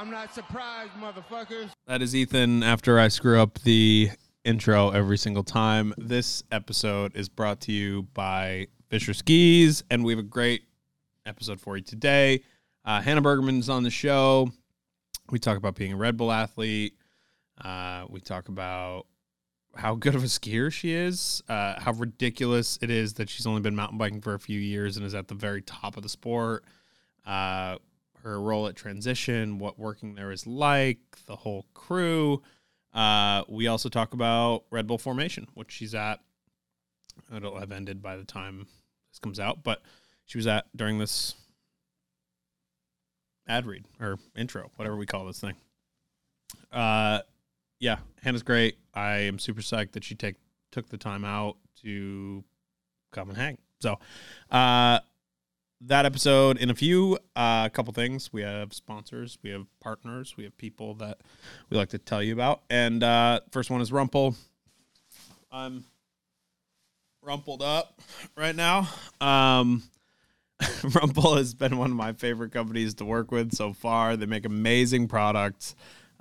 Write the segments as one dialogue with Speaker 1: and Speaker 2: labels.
Speaker 1: I'm not surprised, motherfuckers.
Speaker 2: That is Ethan after I screw up the intro every single time. This episode is brought to you by Fischer Skis, and we have a great episode for you today. Uh, Hannah Bergemann's on the show. We talk about being a Red Bull athlete. Uh, we talk about how good of a skier she is, uh, how ridiculous it is that she's only been mountain biking for a few years and is at the very top of the sport. Her role at transition, what working there is like, the whole crew. Uh, we also talk about Red Bull formation, which she's at. It'll have ended by the time this comes out, but she was at during this ad read or intro, whatever we call this thing. Uh, yeah, Hannah's great. I am super psyched that she take took the time out to come and hang. So, uh, that episode in a few a uh, couple things. We have sponsors we have partners we have people that we like to tell you about. And uh first one is rumple i'm rumpled up right now. Um rumple has been one of my favorite companies to work with so far. They make amazing products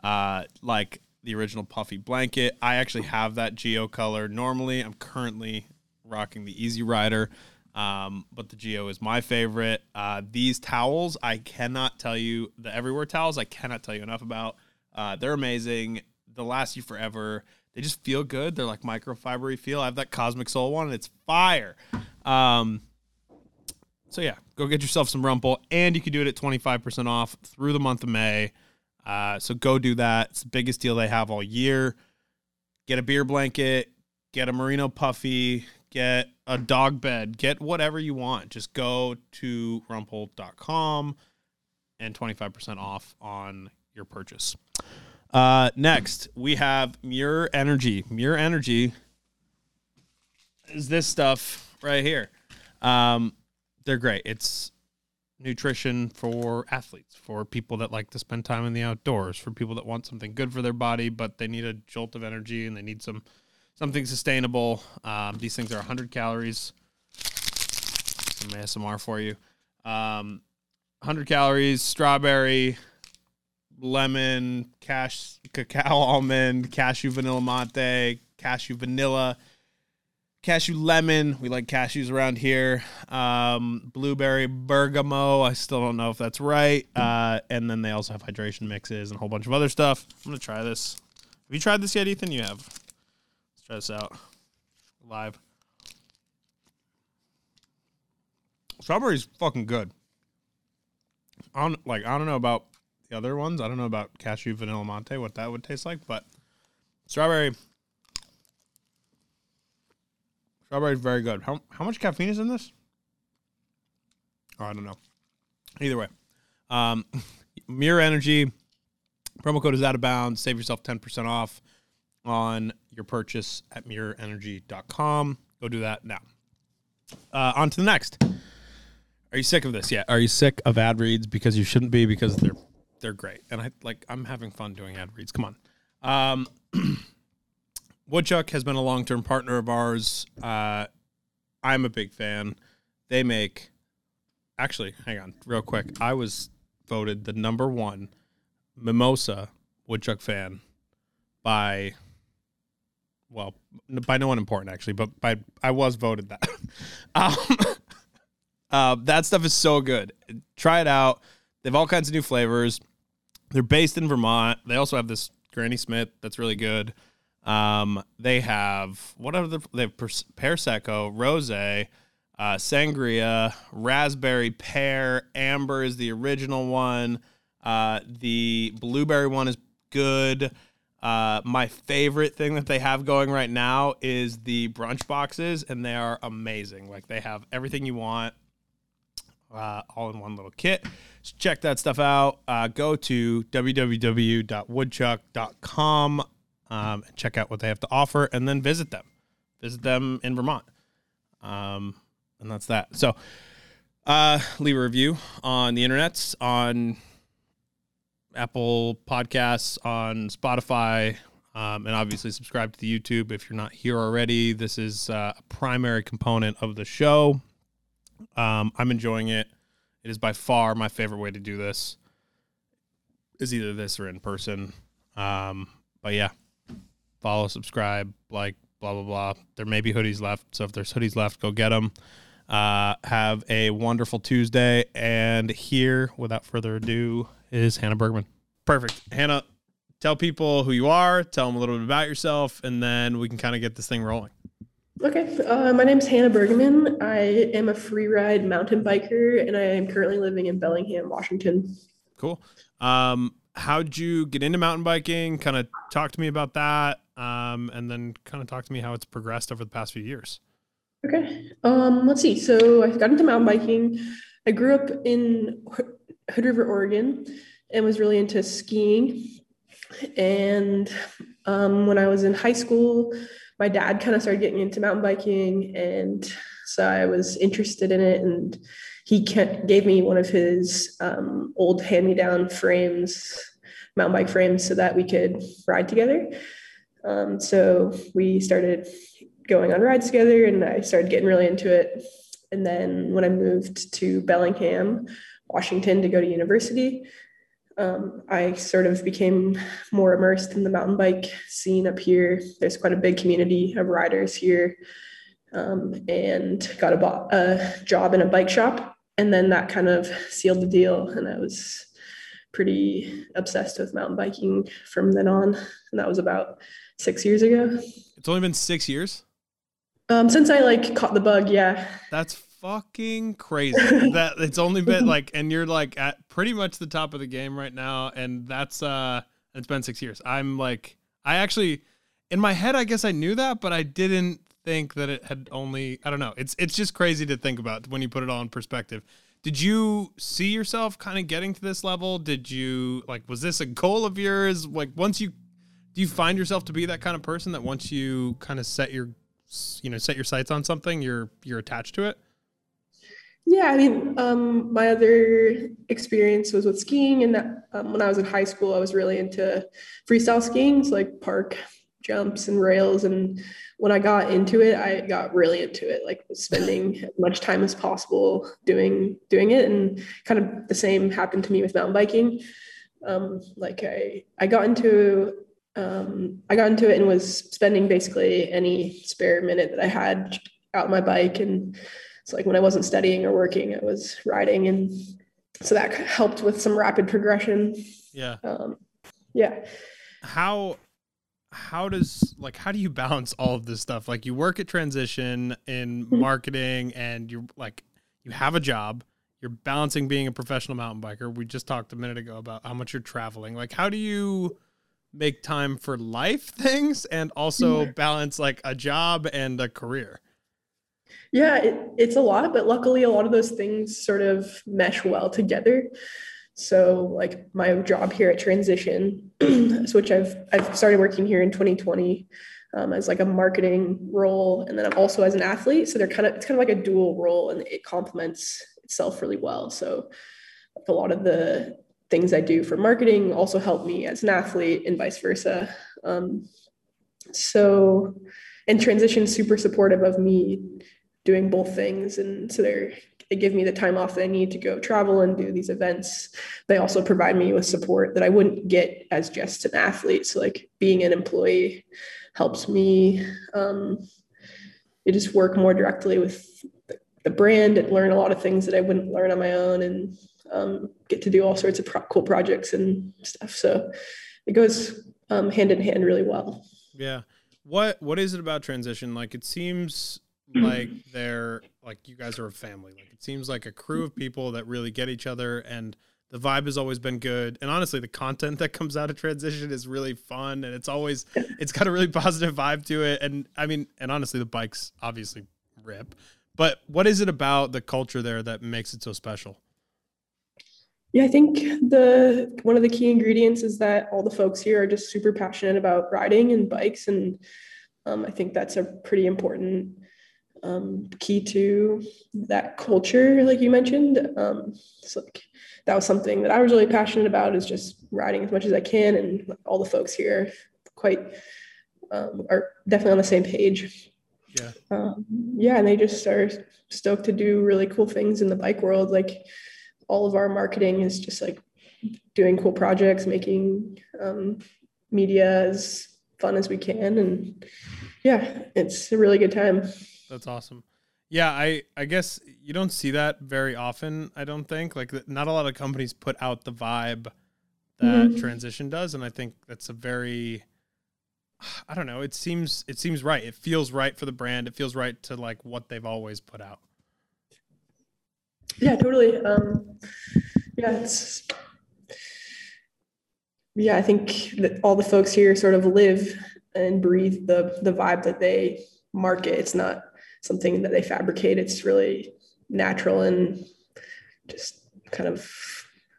Speaker 2: uh like the original puffy blanket. I actually have that geo color normally. I'm currently rocking the easy rider um, but the Geo is my favorite. Uh, these towels, I cannot tell you the everywhere towels. I cannot tell you enough about. Uh, they're amazing. They'll last you forever. They just feel good. They're like microfibery feel. I have that Cosmic Soul one, and it's fire. Um, so yeah, go get yourself some Rumple, and you can do it at twenty five percent off through the month of May. Uh, so go do that. It's the biggest deal they have all year. Get a beer blanket. Get a merino puffy get a dog bed, get whatever you want. Just go to rumple.com and 25% off on your purchase. Uh, next, we have Muir Energy. Muir Energy is this stuff right here. Um, they're great. It's nutrition for athletes, for people that like to spend time in the outdoors, for people that want something good for their body, but they need a jolt of energy and they need some – something sustainable. Um, these things are 100 calories. Some ASMR for you. Um, 100 calories, strawberry, lemon, cash, cacao almond, cashew vanilla mate, cashew vanilla, cashew lemon. We like cashews around here. Um, blueberry bergamot. I still don't know if that's right. Uh, and then they also have hydration mixes and a whole bunch of other stuff. I'm gonna try this. Have you tried this yet, Ethan? You have. Try this out live. Strawberry's fucking good. I don't like. I don't know about the other ones. I don't know about cashew vanilla monte what that would taste like, but strawberry. Strawberry is very good. How how much caffeine is in this? Oh, I don't know. Either way, um, Muir Energy promo code is out of bounds. Save yourself ten percent off on your purchase at muirenergy.com. Go do that now. Uh, on to the next. Are you sick of this yet? Are you sick of ad reads because you shouldn't be because they're they're great and I like I'm having fun doing ad reads. Come on. Um, Woodchuck has been a long term partner of ours. Uh, I'm a big fan. They make actually hang on real quick. I was voted the number one mimosa woodchuck fan by well, by no one important actually, but by I was voted that. um, uh, that stuff is so good. Try it out. They have all kinds of new flavors. They're based in Vermont. They also have this Granny Smith that's really good. Um, they have what the they have pear secco, rose, uh, sangria, raspberry pear, amber is the original one. Uh, the blueberry one is good. Uh, my favorite thing that they have going right now is the brunch boxes, and they are amazing. Like they have everything you want, uh, all in one little kit. So check that stuff out. Uh, go to www.woodchuck.com um, and check out what they have to offer, and then visit them. Visit them in Vermont, um, and that's that. So, uh, leave a review on the internets on Apple Podcasts, on Spotify, um, and obviously subscribe to the YouTube if you're not here already. This is uh, a primary component of the show. Um, I'm enjoying it. It is by far my favorite way to do this. is either this or in person. Um, but yeah, follow, subscribe, like, blah blah blah. There may be hoodies left, so if there's hoodies left, go get them. Uh, have a wonderful Tuesday, and here, without further ado, is Hannah Bergemann. Perfect, Hannah. Tell people who you are. Tell them a little bit about yourself, and then we can kind of get this thing rolling.
Speaker 3: Okay, uh, my name is Hannah Bergemann. I am a free ride mountain biker, and I am currently living in Bellingham, Washington.
Speaker 2: Cool. Um, how'd you get into mountain biking? Kind of talk to me about that, um, and then kind of talk to me how it's progressed over the past few years.
Speaker 3: Okay, um, let's see. So I got into mountain biking. I grew up in Hood River, Oregon, and was really into skiing. And um, when I was in high school, my dad kind of started getting into mountain biking and so i was interested in it and he gave me one of his um, old hand-me-down frames mountain bike frames so that we could ride together um, so we started going on rides together and i started getting really into it and then when i moved to bellingham washington to go to university um, I sort of became more immersed in the mountain bike scene up here. There's quite a big community of riders here, um, and got a, bo- a job in a bike shop. And then that kind of sealed the deal, and I was pretty obsessed with mountain biking from then on. And that was about six years ago.
Speaker 2: It's only been six years.
Speaker 3: Um, since I like caught the bug, yeah.
Speaker 2: That's fucking crazy that it's only been like and you're like at pretty much the top of the game right now and that's uh it's been 6 years. I'm like I actually in my head I guess I knew that but I didn't think that it had only I don't know. It's it's just crazy to think about when you put it all in perspective. Did you see yourself kind of getting to this level? Did you like was this a goal of yours? Like once you do you find yourself to be that kind of person that once you kind of set your you know set your sights on something you're you're attached to it
Speaker 3: yeah, I mean, um, my other experience was with skiing, and that um, when I was in high school, I was really into freestyle skiing, so like park jumps and rails. And when I got into it, I got really into it, like spending as much time as possible doing doing it. And kind of the same happened to me with mountain biking. Um, like I I got into um, I got into it and was spending basically any spare minute that I had out my bike and so like when I wasn't studying or working, I was riding, and so that helped with some rapid progression.
Speaker 2: Yeah.
Speaker 3: Um, yeah.
Speaker 2: How how does like how do you balance all of this stuff? Like you work at transition in mm-hmm. marketing, and you're like you have a job. You're balancing being a professional mountain biker. We just talked a minute ago about how much you're traveling. Like how do you make time for life things and also balance like a job and a career?
Speaker 3: Yeah, it, it's a lot, but luckily a lot of those things sort of mesh well together. So like my job here at Transition, which I've I've started working here in 2020 um, as like a marketing role, and then I'm also as an athlete. So they're kind of it's kind of like a dual role, and it complements itself really well. So a lot of the things I do for marketing also help me as an athlete, and vice versa. Um, so, and Transition super supportive of me doing both things. And so they're, they give me the time off that I need to go travel and do these events. They also provide me with support that I wouldn't get as just an athlete. So like being an employee helps me um, just work more directly with the brand and learn a lot of things that I wouldn't learn on my own and um, get to do all sorts of pro- cool projects and stuff. So it goes um, hand in hand really well.
Speaker 2: Yeah. What What is it about transition? Like it seems like they're like you guys are a family. Like it seems like a crew of people that really get each other and the vibe has always been good. And honestly, the content that comes out of transition is really fun and it's always it's got a really positive vibe to it. And I mean, and honestly, the bikes obviously rip. But what is it about the culture there that makes it so special?
Speaker 3: Yeah, I think the one of the key ingredients is that all the folks here are just super passionate about riding and bikes, and um, I think that's a pretty important um, key to that culture, like you mentioned. Um, so like that was something that I was really passionate about is just riding as much as I can, and all the folks here quite um, are definitely on the same page.
Speaker 2: Yeah.
Speaker 3: Um, yeah, and they just are stoked to do really cool things in the bike world. Like all of our marketing is just like doing cool projects, making um, media as fun as we can, and yeah, it's a really good time.
Speaker 2: That's awesome. Yeah, I I guess you don't see that very often. I don't think like not a lot of companies put out the vibe that mm-hmm. transition does, and I think that's a very I don't know. It seems it seems right. It feels right for the brand. It feels right to like what they've always put out.
Speaker 3: Yeah, totally. Um, yeah, it's yeah. I think that all the folks here sort of live and breathe the the vibe that they market. It's not something that they fabricate. It's really natural and just kind of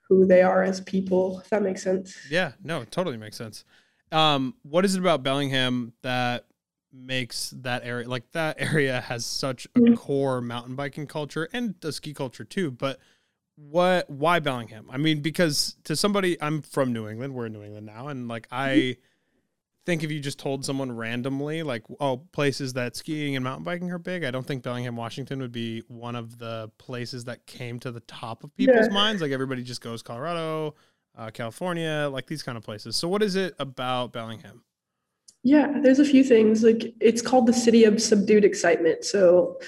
Speaker 3: who they are as people. If that makes sense.
Speaker 2: Yeah, no, it totally makes sense. Um, what is it about Bellingham that makes that area like that area has such a mm-hmm. core mountain biking culture and the ski culture too? But what why Bellingham? I mean, because to somebody I'm from New England, we're in New England now, and like I mm-hmm. Think if you just told someone randomly, like, oh, places that skiing and mountain biking are big, I don't think Bellingham, Washington would be one of the places that came to the top of people's yeah. minds. Like everybody just goes Colorado, uh, California, like these kind of places. So, what is it about Bellingham?
Speaker 3: Yeah, there's a few things. Like it's called the city of subdued excitement. So,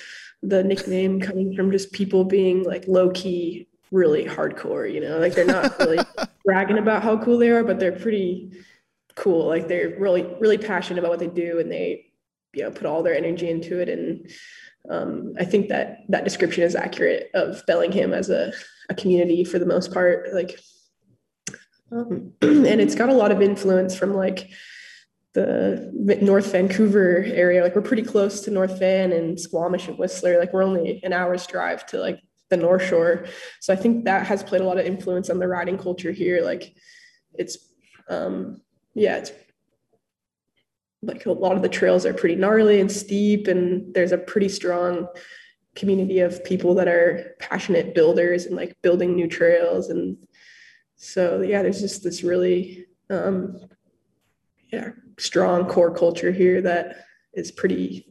Speaker 3: the nickname coming from just people being like low key, really hardcore. You know, like they're not really bragging about how cool they are, but they're pretty cool. Like they're really, really passionate about what they do, and they, you know, put all their energy into it. And um, I think that that description is accurate of Bellingham as a, a community for the most part. Like um, and it's got a lot of influence from like the North Vancouver area. Like we're pretty close to North Van and Squamish and Whistler. Like we're only an hour's drive to like the North Shore. So I think that has played a lot of influence on the riding culture here. Like it's, um, yeah, it's like a lot of the trails are pretty gnarly and steep, and there's a pretty strong community of people that are passionate builders and like building new trails and so yeah, there's just this really um, yeah strong core culture here that is pretty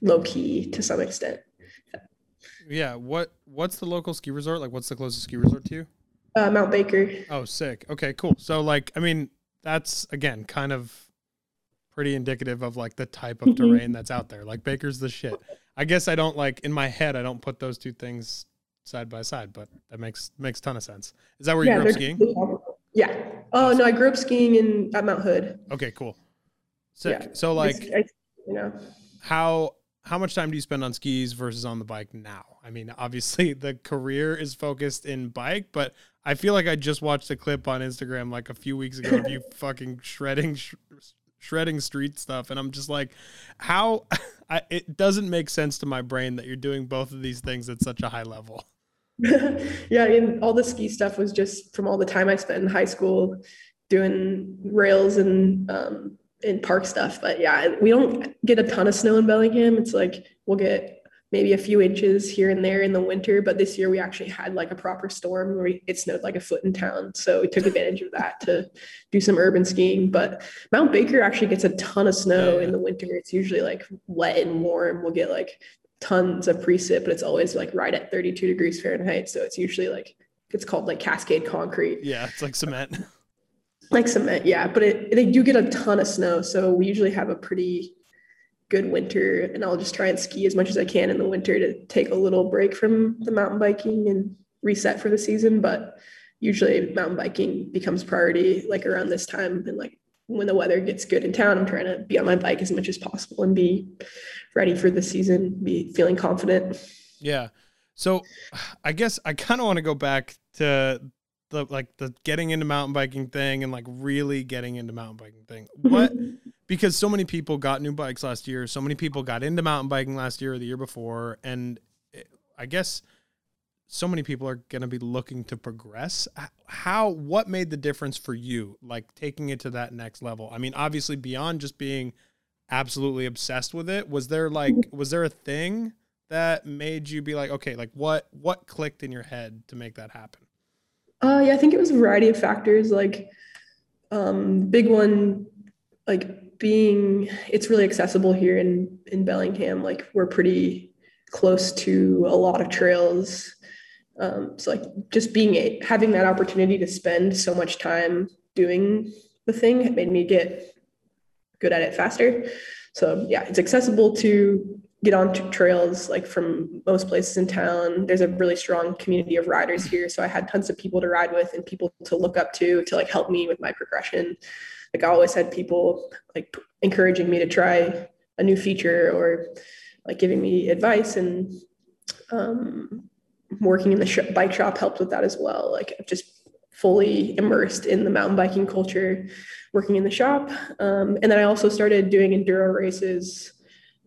Speaker 3: low key to some extent.
Speaker 2: Yeah. What What's the local ski resort? Like, what's the closest ski resort to you?
Speaker 3: Uh, Mount Baker.
Speaker 2: Oh, sick. Okay, cool. So, like, I mean, that's again kind of pretty indicative of like the type of mm-hmm. terrain that's out there. Like, Baker's the shit. I guess I don't like in my head. I don't put those two things side by side, but that makes makes ton of sense. Is that where yeah, you grew up skiing?
Speaker 3: Yeah. Oh awesome. no, I grew up skiing in at Mount Hood.
Speaker 2: Okay, cool. Sick. Yeah. So like, I, you know, how how much time do you spend on skis versus on the bike now? I mean, obviously the career is focused in bike, but I feel like I just watched a clip on Instagram like a few weeks ago of you fucking shredding sh- shredding street stuff and I'm just like how I, it doesn't make sense to my brain that you're doing both of these things at such a high level.
Speaker 3: yeah, and all the ski stuff was just from all the time I spent in high school doing rails and um, and park stuff. But yeah, we don't get a ton of snow in Bellingham. It's like we'll get maybe a few inches here and there in the winter. But this year we actually had like a proper storm where it snowed like a foot in town. So we took advantage of that to do some urban skiing. But Mount Baker actually gets a ton of snow in the winter. It's usually like wet and warm. We'll get like tons of precip, but it's always like right at 32 degrees Fahrenheit. So it's usually like it's called like cascade concrete.
Speaker 2: Yeah, it's like cement.
Speaker 3: like cement, yeah. But it they do get a ton of snow. So we usually have a pretty good winter and I'll just try and ski as much as I can in the winter to take a little break from the mountain biking and reset for the season. But usually mountain biking becomes priority like around this time and like when the weather gets good in town, I'm trying to be on my bike as much as possible and be ready for the season, be feeling confident.
Speaker 2: Yeah. So I guess I kind of want to go back to the like the getting into mountain biking thing and like really getting into mountain biking thing. Mm-hmm. What because so many people got new bikes last year, so many people got into mountain biking last year or the year before and it, I guess so many people are going to be looking to progress. How what made the difference for you like taking it to that next level? I mean obviously beyond just being absolutely obsessed with it was there like mm-hmm. was there a thing that made you be like okay like what what clicked in your head to make that happen?
Speaker 3: Uh yeah i think it was a variety of factors like um big one like being it's really accessible here in in bellingham like we're pretty close to a lot of trails Um, so like just being a, having that opportunity to spend so much time doing the thing made me get good at it faster. So yeah, it's accessible to get on trails like from most places in town. There's a really strong community of riders here. So I had tons of people to ride with and people to look up to to like help me with my progression. Like I always had people like encouraging me to try a new feature or like giving me advice and um, working in the sh- bike shop helped with that as well. Like just fully immersed in the mountain biking culture, working in the shop. Um, and then I also started doing enduro races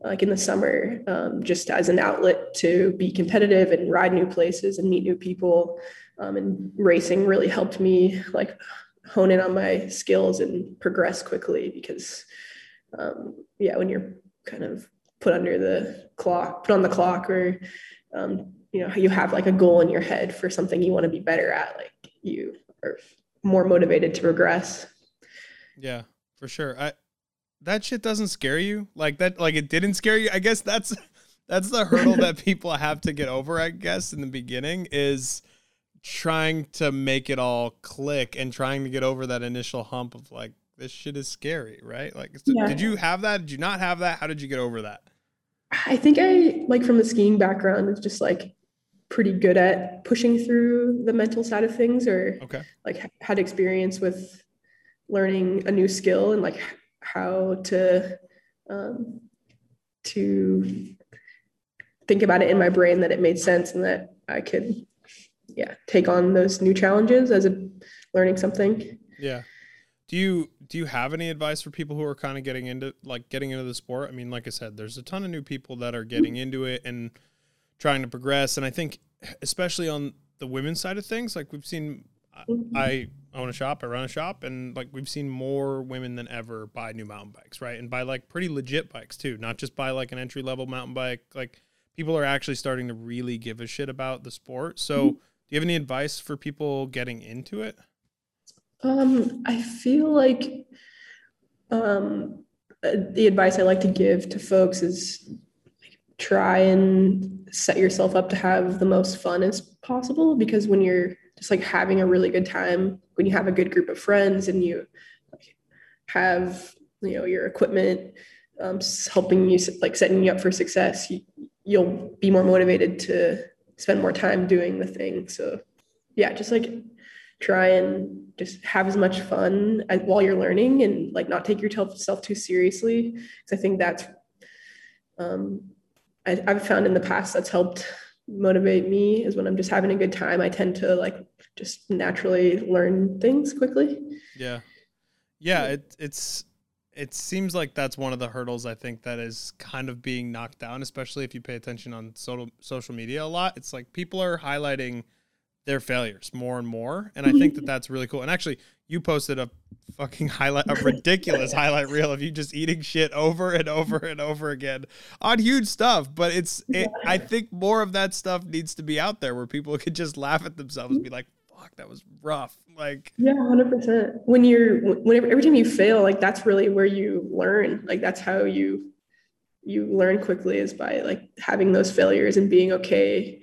Speaker 3: like in the summer, um, just as an outlet to be competitive and ride new places and meet new people. Um, and racing really helped me like hone in on my skills and progress quickly because, um, yeah, when you're kind of put under the clock, put on the clock, or um, you know, you have like a goal in your head for something you want to be better at, like you are more motivated to progress.
Speaker 2: Yeah, for sure. I that shit doesn't scare you like that like it didn't scare you i guess that's that's the hurdle that people have to get over i guess in the beginning is trying to make it all click and trying to get over that initial hump of like this shit is scary right? Like so yeah. did you have that? Did you not have that? How did you get over that?
Speaker 3: I think i like from the skiing background is just like pretty good at pushing through the mental side of things or
Speaker 2: okay.
Speaker 3: like had experience with learning a new skill and like how to um, to think about it in my brain that it made sense and that I could yeah take on those new challenges as a learning something
Speaker 2: yeah do you do you have any advice for people who are kind of getting into like getting into the sport i mean like i said there's a ton of new people that are getting into it and trying to progress and i think especially on the women's side of things like we've seen mm-hmm. i own a shop, I run a shop, and like we've seen more women than ever buy new mountain bikes, right? And buy like pretty legit bikes too, not just buy like an entry level mountain bike. Like people are actually starting to really give a shit about the sport. So, mm-hmm. Do you have any advice for people getting into it?
Speaker 3: Um, I feel like um, uh, the advice I like to give to folks is try and set yourself up to have the most fun as possible because when you're just like having a really good time when you have a good group of friends and you have you know your equipment um, helping you like setting you up for success you, you'll be more motivated to spend more time doing the thing so yeah just like try and just have as much fun as, while you're learning and like not take yourself too seriously because i think that's um, I, i've found in the past that's helped motivate me is when I'm just having a good time. I tend to like just naturally learn things quickly.
Speaker 2: Yeah. Yeah, it it's it seems like that's one of the hurdles I think that is kind of being knocked down, especially if you pay attention on social social media a lot. It's like people are highlighting their failures more and more, and I think that that's really cool. And actually, you posted a fucking highlight, a ridiculous highlight reel of you just eating shit over and over and over again on huge stuff. But it's, it, I think more of that stuff needs to be out there where people could just laugh at themselves and be like, fuck, that was rough. Like,
Speaker 3: yeah, 100%. When you're, whenever, every time you fail, like that's really where you learn. Like, that's how you, you learn quickly is by like having those failures and being okay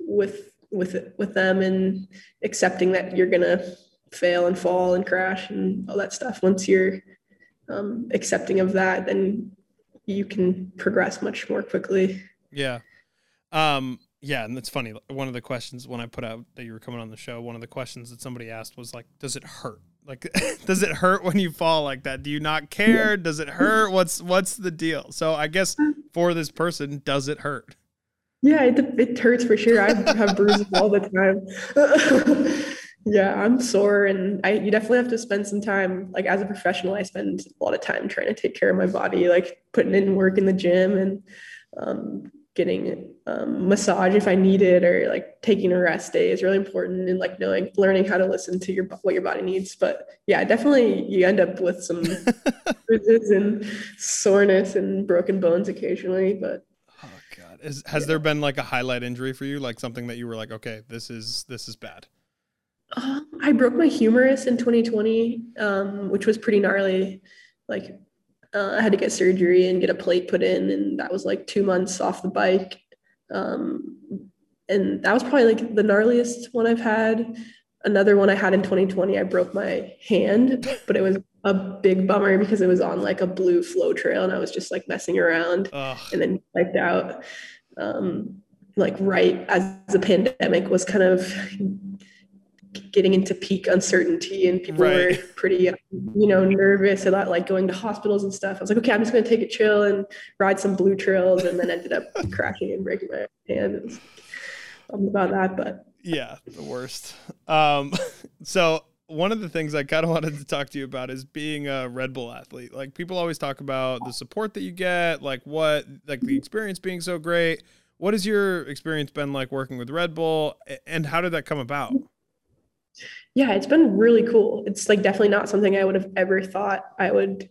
Speaker 3: with, with, with them and accepting that you're going to fail and fall and crash and all that stuff. Once you're um, accepting of that, then you can progress much more quickly.
Speaker 2: Yeah. Um, yeah, and that's funny. One of the questions when I put out that you were coming on the show, one of the questions that somebody asked was like, "Does it hurt? Like, does it hurt when you fall like that? Do you not care? Does it hurt? What's what's the deal?" So I guess for this person, does it hurt?
Speaker 3: Yeah, it, it hurts for sure. I have bruises all the time. Yeah, I'm sore, and I you definitely have to spend some time. Like as a professional, I spend a lot of time trying to take care of my body, like putting in work in the gym and um, getting um, massage if I need it, or like taking a rest day is really important, and like knowing, learning how to listen to your what your body needs. But yeah, definitely you end up with some bruises and soreness and broken bones occasionally, but.
Speaker 2: Oh God! Is, has yeah. there been like a highlight injury for you, like something that you were like, okay, this is this is bad?
Speaker 3: Um, I broke my humerus in 2020, um, which was pretty gnarly. Like, uh, I had to get surgery and get a plate put in, and that was like two months off the bike. Um, and that was probably like the gnarliest one I've had. Another one I had in 2020, I broke my hand, but it was a big bummer because it was on like a blue flow trail and I was just like messing around
Speaker 2: Ugh.
Speaker 3: and then wiped out. Um, like right as the pandemic was kind of getting into peak uncertainty and people
Speaker 2: Right.
Speaker 3: were pretty you know nervous about like going to hospitals and stuff i was like okay i'm just going to take it chill and ride some blue trails and then ended up cracking and breaking my hand was bummed about that but
Speaker 2: Yeah, the worst. Um, so one of the things I kind of wanted to talk to you about is being a Red Bull athlete. Like people always talk about the support that you get, like what, like the experience being so great. What has your experience been like working with Red Bull, and how did that come about?
Speaker 3: Yeah it's been really cool. It's like definitely not something i would have ever thought i would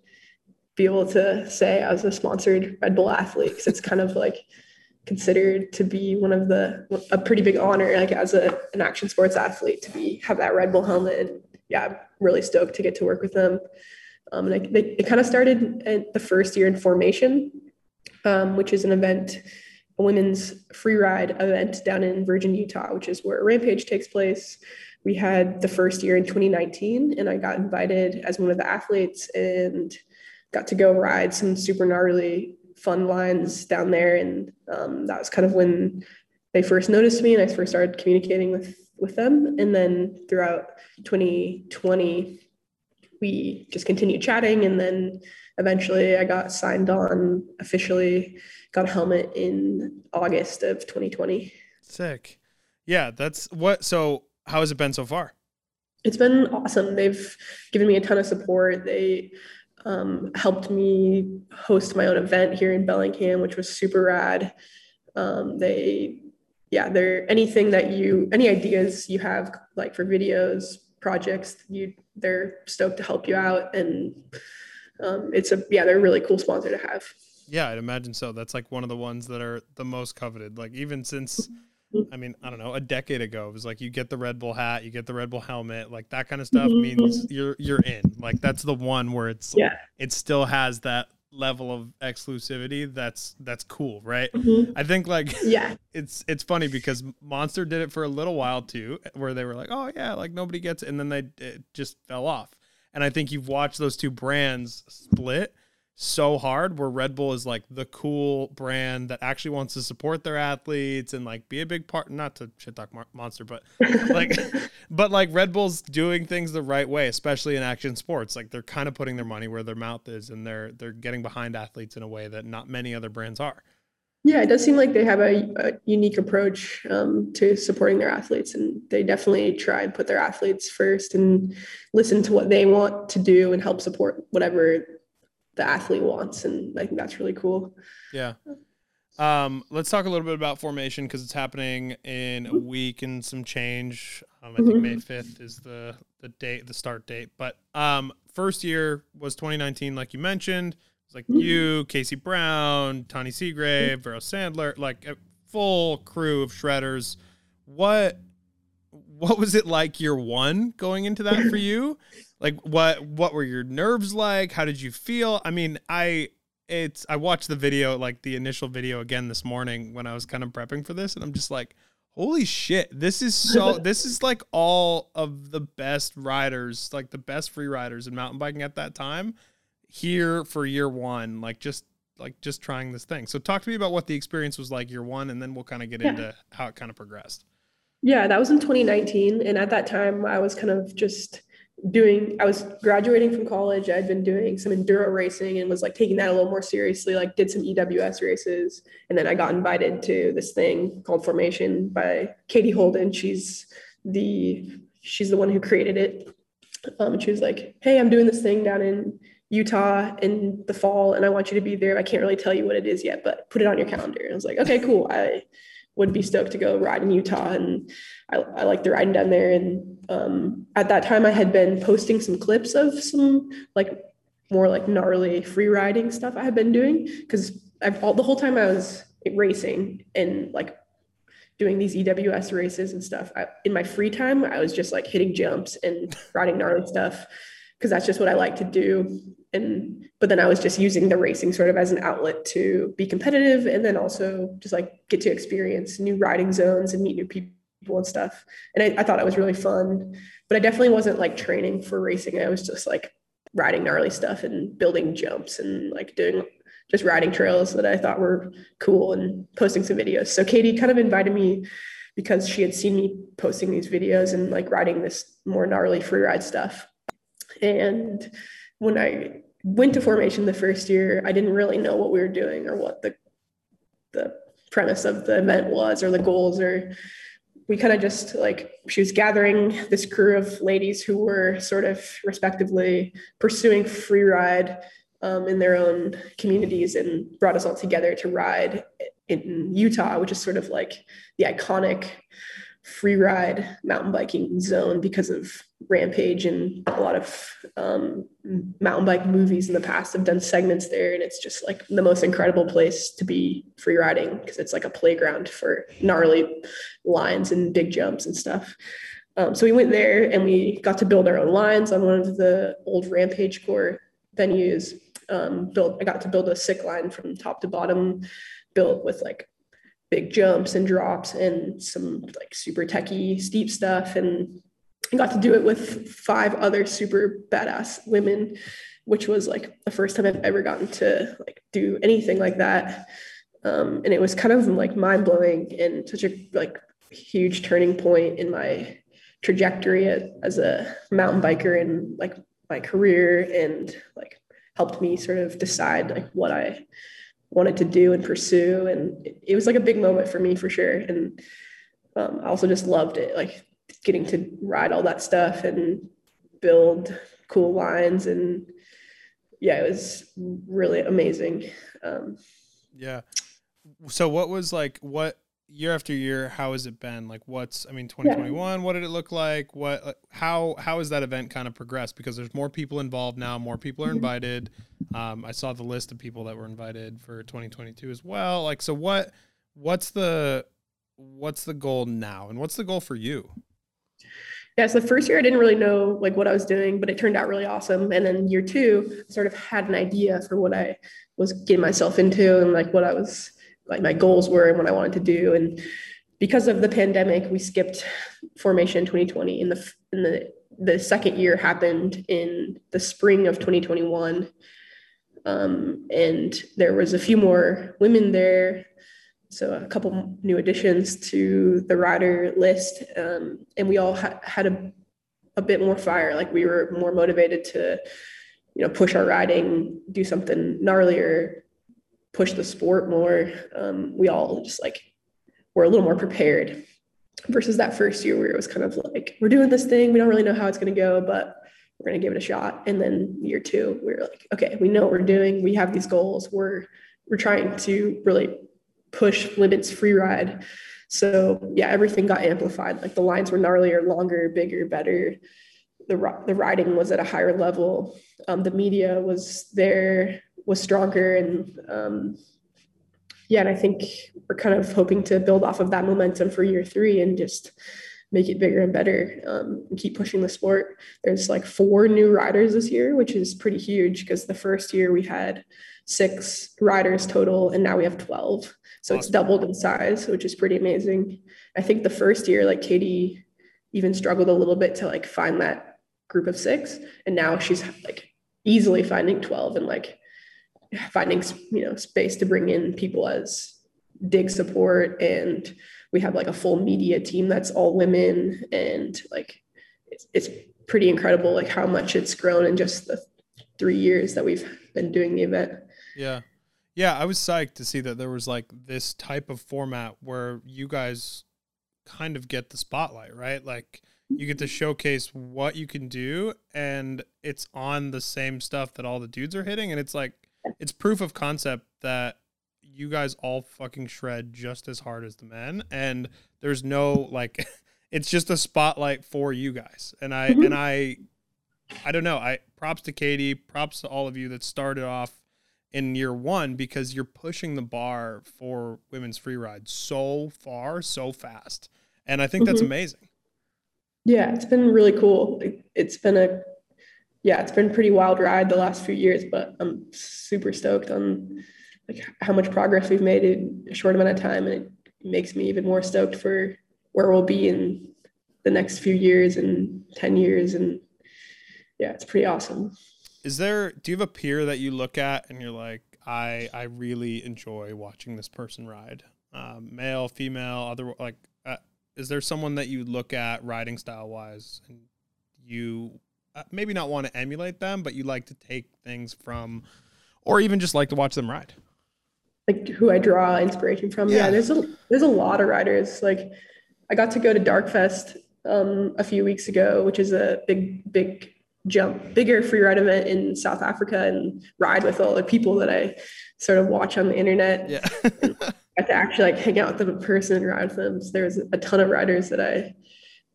Speaker 3: be able to say i was a sponsored red bull athlete because it's kind of like considered to be one of the a pretty big honor like as a an action sports athlete to be have that red bull helmet. And yeah i'm really stoked to get to work with them. Um, and I, they, it kind of started at the first year in formation um, which is an event a women's free ride event down in virgin utah which is where rampage takes place we had the first year in 2019 and i got invited as one of the athletes and got to go ride some super gnarly fun lines down there and um, that was kind of when they first noticed me and i first started communicating with with them and then throughout 2020 we just continued chatting and then eventually i got signed on officially got a helmet in august of 2020
Speaker 2: Sick. Yeah, that's what. So how has it been so far?
Speaker 3: it's been awesome. They've given me a ton of support. They um, helped me host my own event here in Bellingham, which was super rad. Um, they, yeah, they're anything that you, any ideas you have, like for videos, projects, you, they're stoked to help you out. And um, it's a, yeah, they're a really cool sponsor to have.
Speaker 2: Yeah, I'd imagine so. That's like one of the ones that are the most coveted. Like even since I mean, I don't know, a decade ago, it was like you get the Red Bull hat, you get the Red Bull helmet, like that kind of stuff
Speaker 3: Mhm.
Speaker 2: means you're you're in. Like that's the one where it's
Speaker 3: Yeah.
Speaker 2: it still has that level of exclusivity that's that's cool, right?
Speaker 3: Mhm.
Speaker 2: I think like
Speaker 3: Yeah.
Speaker 2: it's it's funny because Monster did it for a little while too, where they were like, "Oh yeah, like nobody gets it," and then they it just fell off. And I think you've watched those two brands split so hard, where Red Bull is like the cool brand that actually wants to support their athletes and like be a big part. Not to shit talk Monster, but like, but like Red Bull's doing things the right way, especially in action sports. Like they're kind of putting their money where their mouth is, and they're they're getting behind athletes in a way that not many other brands are.
Speaker 3: Yeah, it does seem like they have a, a unique approach um, to supporting their athletes, and they definitely try and put their athletes first and listen to what they want to do and help support whatever the athlete wants. And I think that's really cool.
Speaker 2: Yeah. Um, let's talk a little bit about formation because it's happening in a week and some change. Um, I think May fifth is the the date, the start date. But um, first year was 2019, like you mentioned. It's like you, Casey Brown, Tahnée Seagrave, Vero Sandler, like a full crew of shredders. What what was it like year one going into that for you? Like what what were your nerves like? How did you feel? I mean, I it's I watched the video, like the initial video again this morning when I was kind of prepping for this, and I'm just like, holy shit, this is so this is like all of the best riders, like the best free riders in mountain biking at that time here for year one, like just like just trying this thing. So talk to me about what the experience was like year one, and then we'll kind of get
Speaker 3: Yeah.
Speaker 2: into how it kind of progressed.
Speaker 3: Yeah, that was in 2019. And at that time, I was kind of just doing, I was graduating from college. I'd been doing some enduro racing and was like taking that a little more seriously, like did some EWS races. And then I got invited to this thing called Formation by Katie Holden. She's the, she's the one who created it. Um, and she was like, Hey, I'm doing this thing down in Utah in the fall and I want you to be there. I can't really tell you what it is yet, but put it on your calendar. And I was like, okay, cool. I would be stoked to go ride in Utah. And I, I like the riding down there. And um, at that time, I had been posting some clips of some like more like gnarly free riding stuff I had been doing because I've all the whole time I was racing and like doing these EWS races and stuff. I, in my free time, I was just like hitting jumps and riding gnarly stuff. because that's just what I like to do. And but then I was just using the racing sort of as an outlet to be competitive and then also just like get to experience new riding zones and meet new people and stuff. And I, I thought it was really fun. But I definitely wasn't like training for racing. I was just like riding gnarly stuff and building jumps and like doing just riding trails that I thought were cool and posting some videos. So Katie kind of invited me because she had seen me posting these videos and like riding this more gnarly free ride stuff. And when I went to formation the first year, I didn't really know what we were doing or what the the premise of the event was or the goals or we kind of just like she was gathering this crew of ladies who were sort of respectively pursuing free ride um, in their own communities and brought us all together to ride in Utah, which is sort of like the iconic free ride mountain biking zone because of Rampage and a lot of um, mountain bike movies in the past have done segments there. And it's just like the most incredible place to be free riding because it's like a playground for gnarly lines and big jumps and stuff. Um, so we went there and we got to build our own lines on one of the old Rampage core venues. Um, built, I got to build a sick line from top to bottom, built with like big jumps and drops and some like super techy steep stuff and I got to do it with five other super badass women which was like the first time I've ever gotten to like do anything like that um, and it was kind of like mind blowing and such a like huge turning point in my trajectory as a mountain biker and like my career and like helped me sort of decide like what I wanted to do and pursue. And it, was like a big moment for me for sure. And um, I also just loved it, like getting to ride all that stuff and build cool lines. And yeah, it was really amazing. Um,
Speaker 2: yeah. So what was like, what year after year how has it been like what's i mean 2021 yeah. what did it look like what how how has that event kind of progressed because there's more people involved now more people are mm-hmm. invited um, i saw the list of people that were invited for 2022 as well like so what what's the what's the goal now and what's the goal for you
Speaker 3: yeah so the first year i didn't really know like what i was doing but it turned out really awesome and then year two I sort of had an idea for what i was getting myself into and like what i was like my goals were and what I wanted to do. And because of the pandemic, we skipped formation 2020. In the in the the second year happened in the spring of 2021, um, and there was a few more women there. So a couple new additions to the rider list, um, and we all ha- had a a bit more fire. Like we were more motivated to, you know, push our riding, do something gnarlier, push the sport more. Um, we all just like were a little more prepared versus that first year where it was kind of like, we're doing this thing. We don't really know how it's going to go, but we're going to give it a shot. And then year two, we are like, okay, we know what we're doing. We have these goals. We're, we're trying to really push limits free ride. So yeah, everything got amplified. Like the lines were gnarlier, longer, bigger, better. The, the riding was at a higher level. Um, the media was there was stronger and um, yeah and i think we're kind of hoping to build off of that momentum for year three and just make it bigger and better um, and keep pushing the sport there's like four new riders this year which is pretty huge because the first year we had six riders total and now we have 12 so it's doubled in size which is pretty amazing. I think the first year like katie even struggled a little bit to like find that group of six and now she's like easily finding 12 and like finding you know space to bring in people as dig support. And we have like a full media team that's all women and like it's, it's pretty incredible like how much it's grown in just the three years that we've been doing the event
Speaker 2: yeah. Yeah i was psyched to see that there was like this type of format where you guys kind of get the spotlight right? Like you get to showcase what you can do and it's on the same stuff that all the dudes are hitting and it's like it's proof of concept that you guys all fucking shred just as hard as the men and there's no like it's just a spotlight for you guys and i mm-hmm. and i i don't know. I props to katie props to all of you that started off in year one because you're pushing the bar for women's free ride so far so fast and i think mm-hmm. that's amazing
Speaker 3: yeah it's been really cool it's been a yeah, it's been pretty wild ride the last few years, but I'm super stoked on like how much progress we've made in a short amount of time, and it makes me even more stoked for where we'll be in the next few years and ten years, and yeah, it's pretty awesome.
Speaker 2: Is there? Do you have a peer that you look at and you're like, I I really enjoy watching this person ride, um, male, female, other like. Uh, is there someone that you look at riding style wise and you uh, maybe not want to emulate them, but you like to take things from, or even just like to watch them ride?
Speaker 3: Like who I draw inspiration from. Yeah, yeah there's a there's a lot of riders. Like I got to go to Darkfest um, a few weeks ago, which is a big big jump, bigger free ride event in South Africa, and ride with all the people that I sort of watch on the internet.
Speaker 2: Yeah.
Speaker 3: got to actually like hang out with them in person and ride with them. So there's a ton of riders that I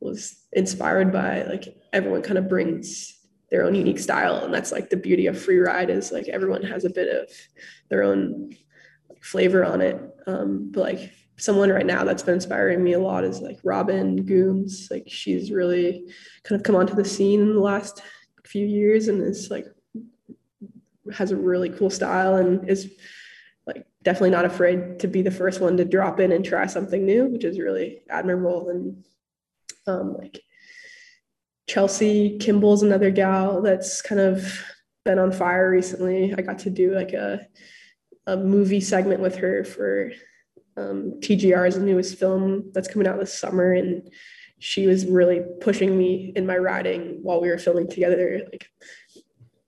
Speaker 3: was inspired by. Like everyone kind of brings their own unique style, and that's like the beauty of free ride is like everyone has a bit of their own flavor on it. Um, but like someone right now that's been inspiring me a lot is like Robin Goomes. Like she's really kind of come onto the scene in the last few years and is like has a really cool style and is like definitely not afraid to be the first one to drop in and try something new, which is really admirable. And um, like Chelsea Kimball's another gal that's kind of been on fire recently. I got to do like a a movie segment with her for um, TGR's newest film that's coming out this summer, and she was really pushing me in my riding while we were filming together. Like,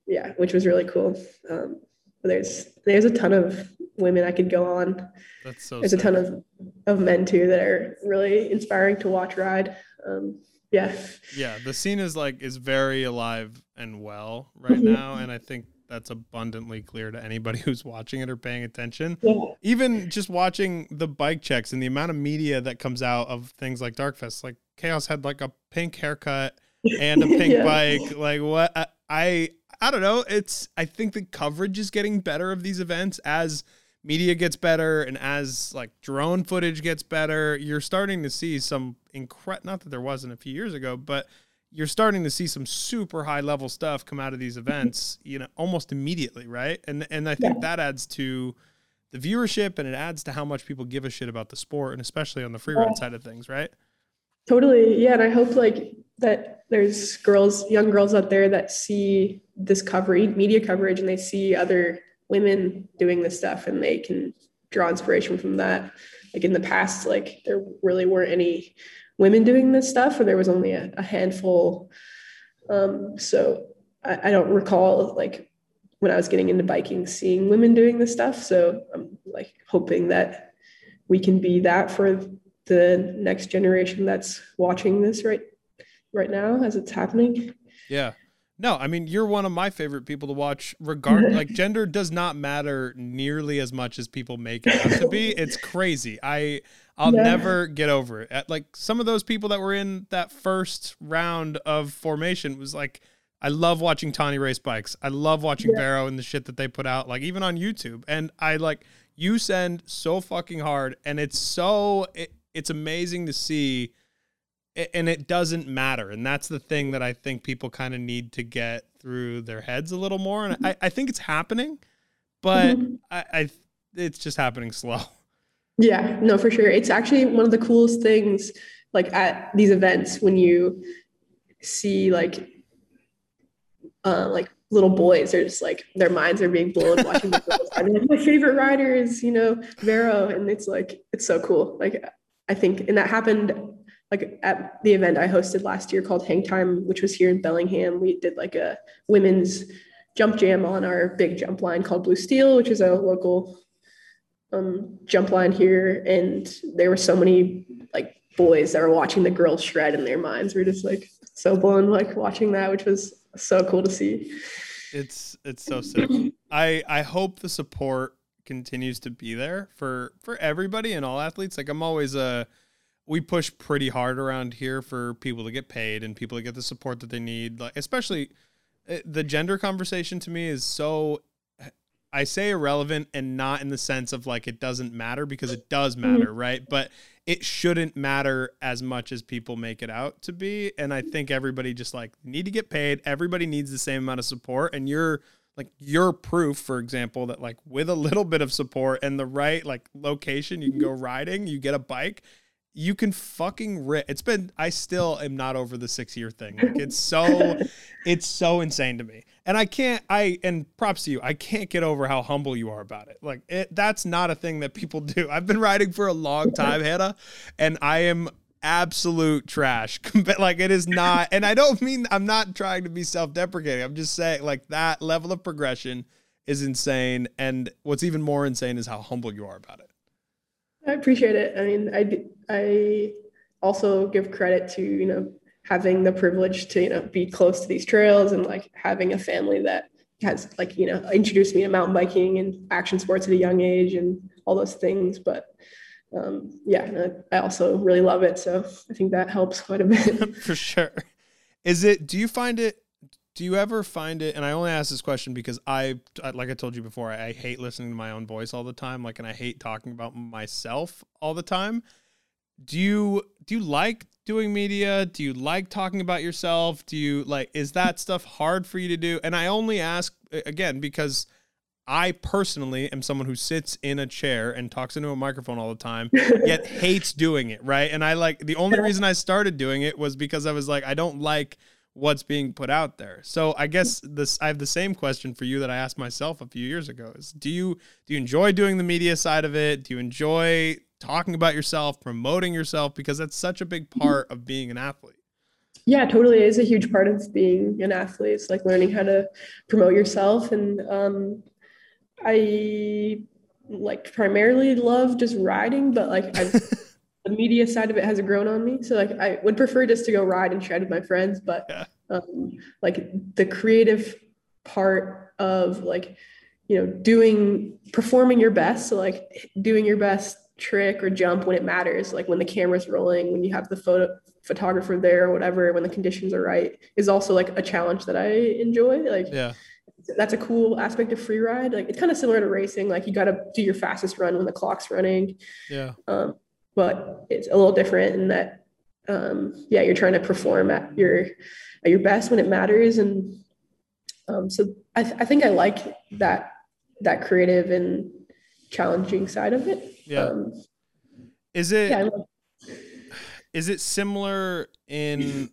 Speaker 3: yeah, which was really cool. Um, there's there's a ton of women I could go on.
Speaker 2: That's so.
Speaker 3: There's a ton of of men too that are really inspiring to watch ride. Um, yeah.
Speaker 2: Yeah, the scene is like is very alive and well right mm-hmm. now, and I think that's abundantly clear to anybody who's watching it or paying attention.
Speaker 3: Yeah.
Speaker 2: Even just watching the bike checks and the amount of media that comes out of things like Darkfest, like Kaos had like a pink haircut and a pink yeah. bike. Like what I, I I don't know. It's I think the coverage is getting better of these events as media gets better and as like drone footage gets better, you're starting to see some incredible not that there wasn't a few years ago, but you're starting to see some super high level stuff come out of these events, you know, almost immediately, right? And and I think yeah. that adds to the viewership and it adds to how much people give a shit about the sport and especially on the free ride side of things, right?
Speaker 3: Totally. Yeah, and I hope like that there's girls, young girls out there that see this coverage, media coverage and they see other women doing this stuff and they can draw inspiration from that. Like in the past, like there really weren't any women doing this stuff, or there was only a, a handful. Um, so I, I, don't recall like when I was getting into biking, seeing women doing this stuff. So I'm like hoping that we can be that for the next generation that's watching this right right now as it's happening.
Speaker 2: Yeah. No, I mean you're one of my favorite people to watch. Regard like gender does not matter nearly as much as people make it out to be. It's crazy. I I'll yeah. never get over it. At, like some of those people that were in that first round of formation was like, I love watching Tahnée race bikes. I love watching yeah. Vero and the shit that they put out, like even on YouTube. And I like you send so fucking hard, and it's so it, it's amazing to see. And it doesn't matter, and that's the thing that I think people kind of need to get through their heads a little more. And I, I think it's happening, but mm-hmm. I, I it's just happening slow.
Speaker 3: Yeah, no, for sure. It's actually one of the coolest things, like at these events when you see like, uh, like little boys are just like their minds are being blown watching the girls. And like, my favorite rider is you know Vero, and it's like it's so cool. Like I think, and that happened like at the event I hosted last year called Hang Time, which was here in Bellingham. We did like a women's jump jam on our big jump line called Blue Steel, which is a local um, jump line here, and there were so many like boys that were watching the girls shred, and their minds were just like so blown, like watching that, which was so cool to see.
Speaker 2: It's it's so sick. I I hope the support continues to be there for for everybody and all athletes. Like I'm always a uh, we push pretty hard around here for people to get paid and people to get the support that they need. Like especially eh, the gender conversation to me is so I say irrelevant and not in the sense of like it doesn't matter because it does
Speaker 3: Mm-hmm.
Speaker 2: matter, right? But it shouldn't matter as much as people make it out to be. And I think everybody just like need to get paid. Everybody needs the same amount of support. And you're like you're proof, for example, that like with a little bit of support and the right like location, you can go riding, you get a bike, you can fucking rip. It's been I still am not over the six year thing. Like it's so it's so insane to me. And I can't I and props to you. I can't get over how humble you are about it. Like it that's not a thing that people do. I've been riding for a long time, Hannah, and I am absolute trash. like it is not and I don't mean I'm not trying to be self-deprecating. I'm just saying like that level of progression is insane and what's even more insane is how humble you are about it.
Speaker 3: I appreciate it. I mean, I, I also give credit to, you know, having the privilege to, you know, be close to these trails and like having a family that has like, you know, introduced me to mountain biking and action sports at a young age and all those things. But um, yeah, I I also really love it. So I think that helps quite a bit.
Speaker 2: for sure. Is it? Do you find it? Do you ever find it? And I only ask this question because I, like I told you before, I, I hate listening to my own voice all the time. Like, and I hate talking about myself all the time. Do you do you like doing media? Do you like talking about yourself? Do you like? Is that stuff hard for you to do? And I only ask again because. I personally am someone who sits in a chair and talks into a microphone all the time, yet hates doing it, right? And I like the only reason I started doing it was because I was like, I don't like what's being put out there. So I guess this I have the same question for you that I asked myself a few years ago is do you do you enjoy doing the media side of it? Do you enjoy talking about yourself, promoting yourself? Because that's such a big part of being an athlete.
Speaker 3: Yeah, totally. It is a huge part of being an athlete. It's like learning how to promote yourself. And um, I like primarily love just riding, but like I've, the media side of it has grown on me. So like I would prefer just to go ride and shred with my friends, but
Speaker 2: Yeah.
Speaker 3: um, like the creative part of like you know doing performing your best. So like doing your best trick or jump when it matters, like when the camera's rolling, when you have the photo photographer there or whatever, when the conditions are right, is also like a challenge that I enjoy. Like
Speaker 2: Yeah.
Speaker 3: that's a cool aspect of free ride. Like it's kind of similar to racing. Like you got to do your fastest run when the clock's running,
Speaker 2: Yeah.
Speaker 3: um, but it's a little different in that, um, yeah, you're trying to perform at your at your best when it matters, and um, so I, th- I think I like that that creative and challenging side of it.
Speaker 2: Yeah.
Speaker 3: Um,
Speaker 2: Is it
Speaker 3: yeah,
Speaker 2: is it similar in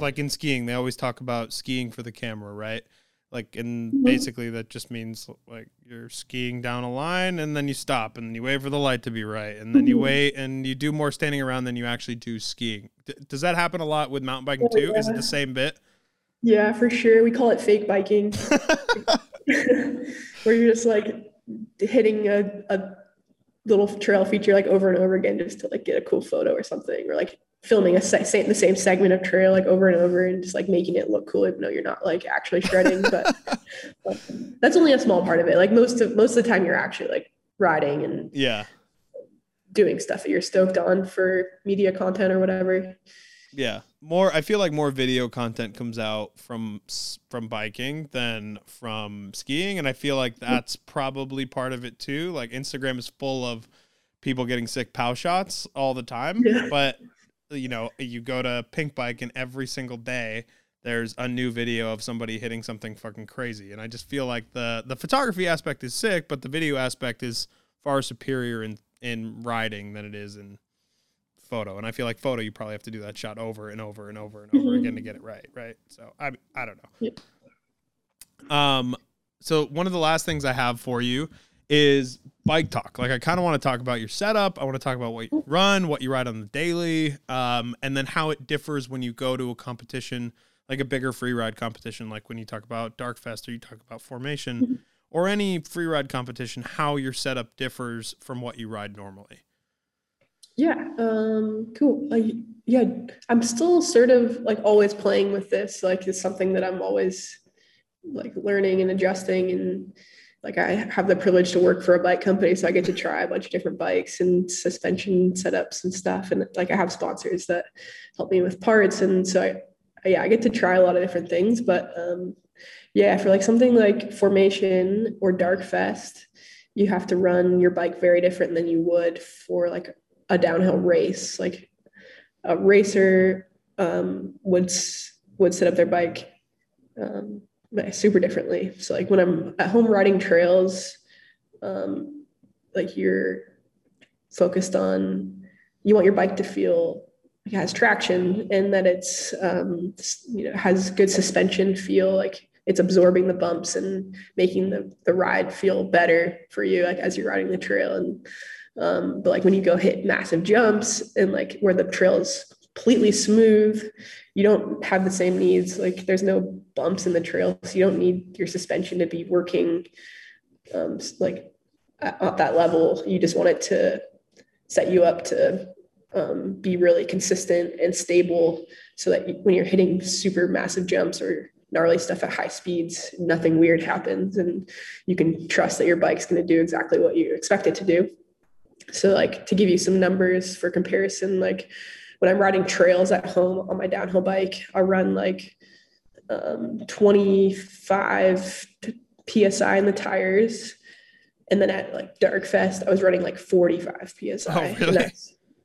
Speaker 2: like in skiing they always talk about skiing for the camera right like and
Speaker 3: Mhm.
Speaker 2: basically that just means like you're skiing down a line and then you stop and you wait for the light to be right and then you
Speaker 3: Mhm.
Speaker 2: wait and you do more standing around than you actually do skiing D- does that happen a lot with mountain biking too is it the same bit
Speaker 3: yeah, for sure. We call it fake biking. where you're just like hitting a, a little trail feature like over and over again just to like get a cool photo or something or like filming a se- same, the same segment of trail like over and over and just like making it look cool even though you're not like actually shredding but but that's only a small part of it. Like most of most of the time you're actually like riding and
Speaker 2: yeah.
Speaker 3: doing stuff that you're stoked on for media content or whatever
Speaker 2: yeah. More i feel like more video content comes out from from biking than from skiing and i feel like hmm. that's probably part of it too. Like instagram is full of people getting sick pow shots all the time
Speaker 3: Yeah.
Speaker 2: but you know you go to Pinkbike and every single day there's a new video of somebody hitting something fucking crazy and i just feel like the the photography aspect is sick but the video aspect is far superior in in riding than it is in photo and i feel like photo you probably have to do that shot over and over and over and over
Speaker 3: Mhm.
Speaker 2: again to get it right right? So i i don't know.
Speaker 3: Yep.
Speaker 2: um so one of the last things i have for you is bike talk. Like i kind of want to talk about your setup i want to talk about what you run what you ride on the daily um and then how it differs when you go to a competition like a bigger free ride competition like when you talk about dark fest or you talk about formation or any free ride competition how your setup differs from what you ride normally
Speaker 3: Yeah, um, cool. Like, yeah, I'm still sort of like always playing with this. Like, it's something that I'm always like learning and adjusting. And like, I have the privilege to work for a bike company, so I get to try a bunch of different bikes and suspension setups and stuff. And like, I have sponsors that help me with parts, and so I, yeah, I get to try a lot of different things. But um, Yeah, for like something like formation or dark fest, you have to run your bike very different than you would for like a downhill race. Like a racer um, would would set up their bike um, super differently. So like when I'm at home riding trails, um, like you're focused on you want your bike to feel like it has traction and that it's um, you know has good suspension feel like it's absorbing the bumps and making the, the ride feel better for you like as you're riding the trail and um, but like when you go hit massive jumps and like where the trail is completely smooth you don't have the same needs like there's no bumps in the trail so you don't need your suspension to be working um, like at, at that level you just want it to set you up to um, be really consistent and stable so that when you're hitting super massive jumps or gnarly stuff at high speeds, nothing weird happens and you can trust that your bike's going to do exactly what you expect it to do. So like to give you some numbers for comparison, like when I'm riding trails at home on my downhill bike, I run like um, 25 PSI in the tires. And then at like Dark Fest, I was running like 45 PSI.
Speaker 2: Oh, really?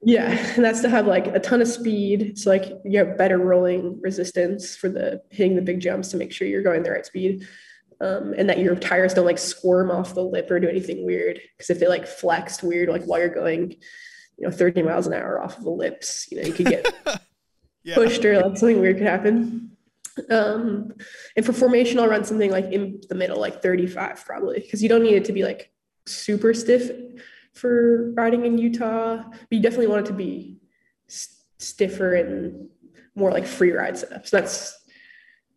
Speaker 3: Yeah, and that's to have like a ton of speed. So like you have better rolling resistance for the hitting the big jumps to make sure you're going the right speed. Um, and that your tires don't like squirm off the lip or do anything weird. Because if they like flexed weird, like while you're going, you know, 30 miles an hour off of the lips, you know, you could get yeah. pushed or like something weird could happen. Um, and for formation, I'll run something like in the middle, like 35 probably, because you don't need it to be like super stiff for riding in Utah, but you definitely want it to be stiffer and more like free ride setup. So that's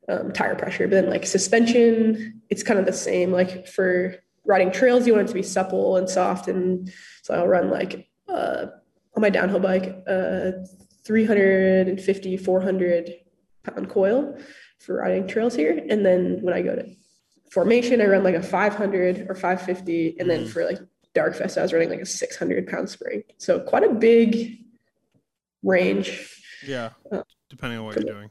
Speaker 3: um, tire pressure. But then like suspension, it's kind of the same. Like for riding trails, you want it to be supple and soft. And so I'll run like uh, on my downhill bike, uh, 350, 400 pound coil for riding trails here. And then when I go to formation, I run like a 500 or 550. And then mm. for like Dark Fest, I was running like a 600 pound spring. So quite a big range.
Speaker 2: Yeah, uh, depending on what you're doing.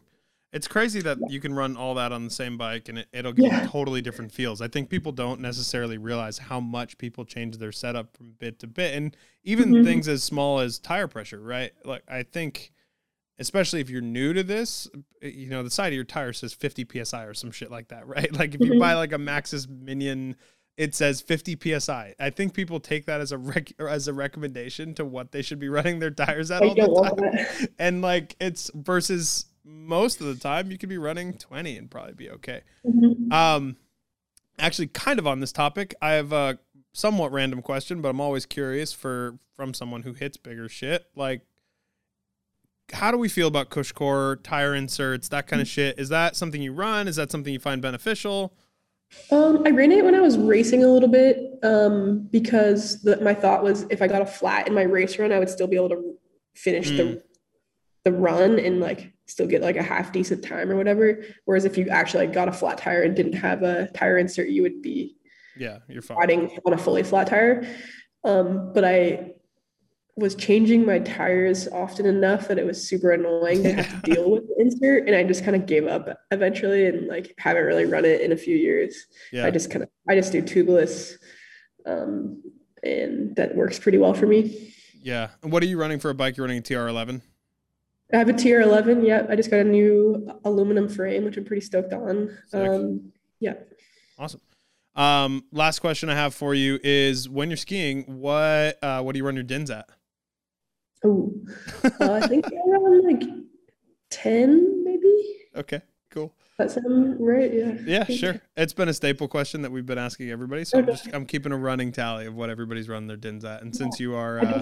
Speaker 2: It's crazy that you can run all that on the same bike and it, will give yeah. totally different feels. I think people don't necessarily realize how much people change their setup from bit to bit and even mm-hmm. things as small as tire pressure, right? Like I think especially if you're new to this, you know, the side of your tire says 50 psi or some shit like that, right? Like if you mm-hmm. buy like a Maxxis Minion it says 50 psi. I think people take that as a rec- as a recommendation to what they should be running their tires at I all the time. And like it's versus most of the time you could be running 20 and probably be okay. Mm-hmm. Um actually kind of on this topic, I have a somewhat random question, but I'm always curious for from someone who hits bigger shit. Like how do we feel about CushCore tire inserts, that kind of shit? Is that something you run? Is that something you find beneficial?
Speaker 3: Um, I ran it when I was racing a little bit um, because the, my thought was if I got a flat in my race run, I would still be able to finish mm. the the run and like still get like a half decent time or whatever. Whereas if you actually like, got a flat tire and didn't have a tire insert, you would be
Speaker 2: yeah, you're fine.
Speaker 3: riding on a fully flat tire. Um, but I was changing my tires often enough that it was super annoying to have to deal with the insert and i just kind of gave up eventually and like haven't really run it in a few years yeah. i just kind of i just do tubeless um, and that works pretty well for me
Speaker 2: yeah and what are you running for a bike you're running a tr11
Speaker 3: i have a tr11 yeah i just got a new aluminum frame which i'm pretty stoked on um, yeah
Speaker 2: awesome um, last question I have for you is when you're skiing, what uh, what do you run your dins at?
Speaker 3: Oh, uh, I think around like 10, maybe.
Speaker 2: Okay, cool.
Speaker 3: That sound right? Yeah.
Speaker 2: Yeah, sure. It's been a staple question that we've been asking everybody, so okay. I'm just I'm keeping a running tally of what everybody's running their dins at. And since you are, uh,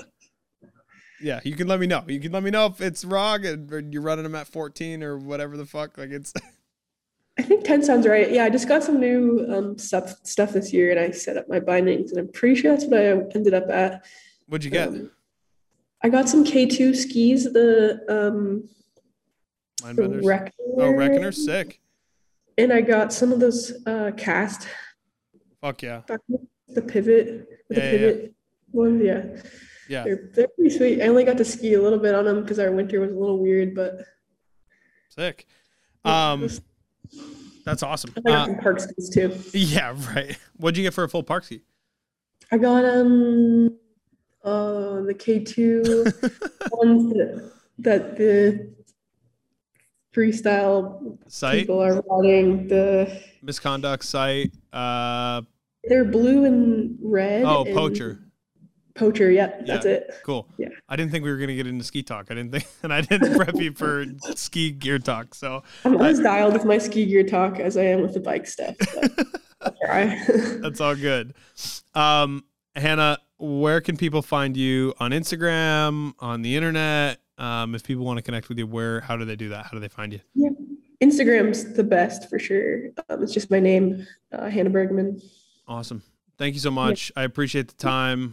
Speaker 2: yeah, you can let me know. You can let me know if it's wrong and you're running them at 14 or whatever the fuck. Like it's.
Speaker 3: I think 10 sounds right. Yeah, I just got some new um, stuff stuff this year, and I set up my bindings, and I'm pretty sure that's what I ended up at.
Speaker 2: What'd you get? Um,
Speaker 3: I got some K2 skis, the um
Speaker 2: the Reckoner. Oh, Reckoner, sick.
Speaker 3: And I got some of those uh cast.
Speaker 2: Fuck yeah.
Speaker 3: The pivot, the yeah, pivot yeah. ones, yeah.
Speaker 2: Yeah.
Speaker 3: They're, they're pretty sweet. I only got to ski a little bit on them because our winter was a little weird, but
Speaker 2: sick. Um That's awesome.
Speaker 3: I got
Speaker 2: Uh,
Speaker 3: some park skis too.
Speaker 2: yeah, right. What'd you get for a full park ski?
Speaker 3: I got um uh the K two ones that that the freestyle
Speaker 2: Site,
Speaker 3: people are riding. The
Speaker 2: misconduct site. Uh,
Speaker 3: they're blue and red.
Speaker 2: oh,
Speaker 3: and-
Speaker 2: poacher.
Speaker 3: Poacher, yep, that's it.
Speaker 2: Cool.
Speaker 3: Yeah.
Speaker 2: I didn't think we were gonna get into ski talk. I didn't think, and I didn't prep you for ski gear talk. So
Speaker 3: I'm not as dialed with my ski gear talk as I am with the bike stuff.
Speaker 2: That's all good. Um, Hannah, where can people find you on Instagram, on the internet? Um, if people want to connect with you, where? How do they do that? How do they find you?
Speaker 3: Instagram's the best for sure. Um, it's just my name, uh, Hannah Bergemann.
Speaker 2: Awesome. Thank you so much. I appreciate the time.